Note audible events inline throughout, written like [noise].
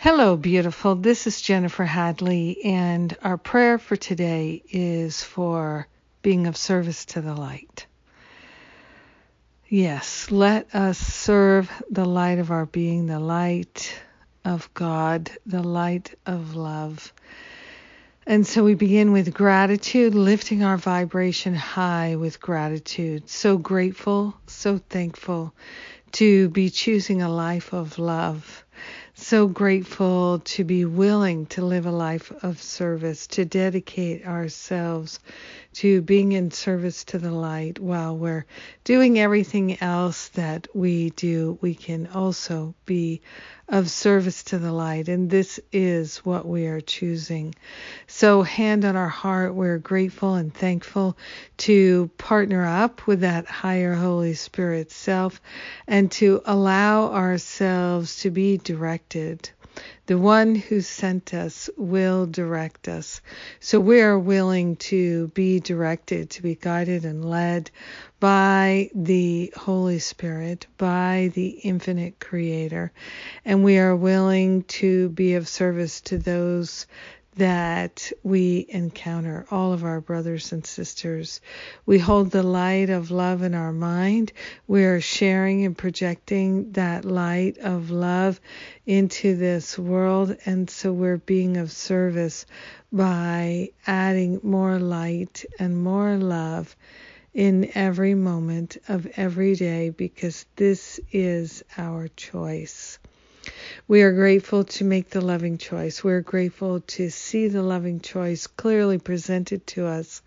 Hello, beautiful. This is Jennifer Hadley, and our prayer for today is for being of service to the light. Yes, let us serve the light of our being, the light of God, the light of love. And so we begin with gratitude, lifting our vibration high with gratitude. So grateful, so thankful to be choosing a life of love so grateful to be willing to live a life of service, to dedicate ourselves to being in service to the light while we're doing everything else that we do. We can also be of service to the light, and this is what we are choosing. So, hand on our heart, we're grateful and thankful to partner up with that higher Holy Spirit self and to allow ourselves to be directed the one who sent us will direct us. So we are willing to be directed, to be guided and led by the Holy Spirit, by the infinite Creator. And we are willing to be of service to those that we encounter, all of our brothers and sisters. We hold the light of love in our mind. We are sharing and projecting that light of love into this world, and so we're being of service by adding more light and more love in every moment of every day because this is our choice. We are grateful to make the loving choice. We're grateful to see the loving choice clearly presented to us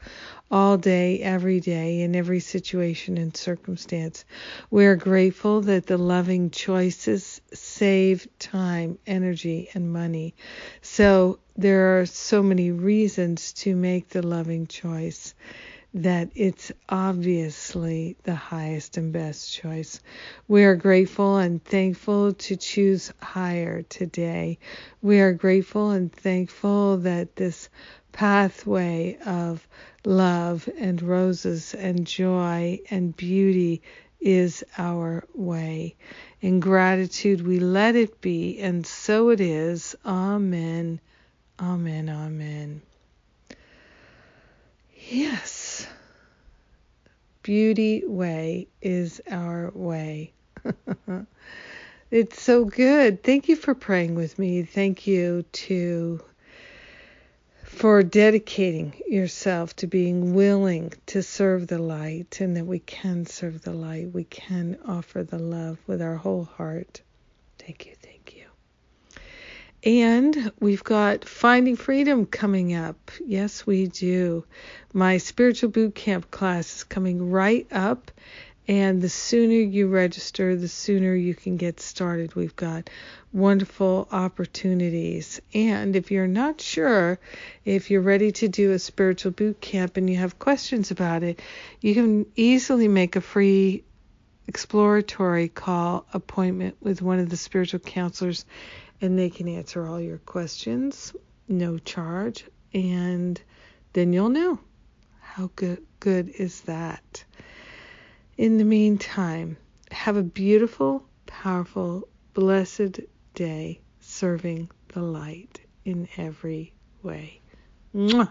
all day, every day, in every situation and circumstance. We are grateful that the loving choices save time, energy, and money. So there are so many reasons to make the loving choice that it's obviously the highest and best choice. We are grateful and thankful to choose higher today. We are grateful and thankful that this pathway of love and roses and joy and beauty is our way. In gratitude, we let it be, and so it is. Amen. Amen. Amen. Yes. Beauty Way is our way. [laughs] it's so good. Thank you for praying with me. Thank you to for dedicating yourself to being willing to serve the light and that we can serve the light. We can offer the love with our whole heart. Thank you. Thank you. And we've got Finding Freedom coming up. Yes, we do. My spiritual boot camp class is coming right up. And the sooner you register, the sooner you can get started. We've got wonderful opportunities. And if you're not sure if you're ready to do a spiritual boot camp and you have questions about it, you can easily make a free exploratory call appointment with one of the spiritual counselors and they can answer all your questions, no charge, and then you'll know. How good good is that? In the meantime, have a beautiful, powerful, blessed day serving the light in every way. Mwah.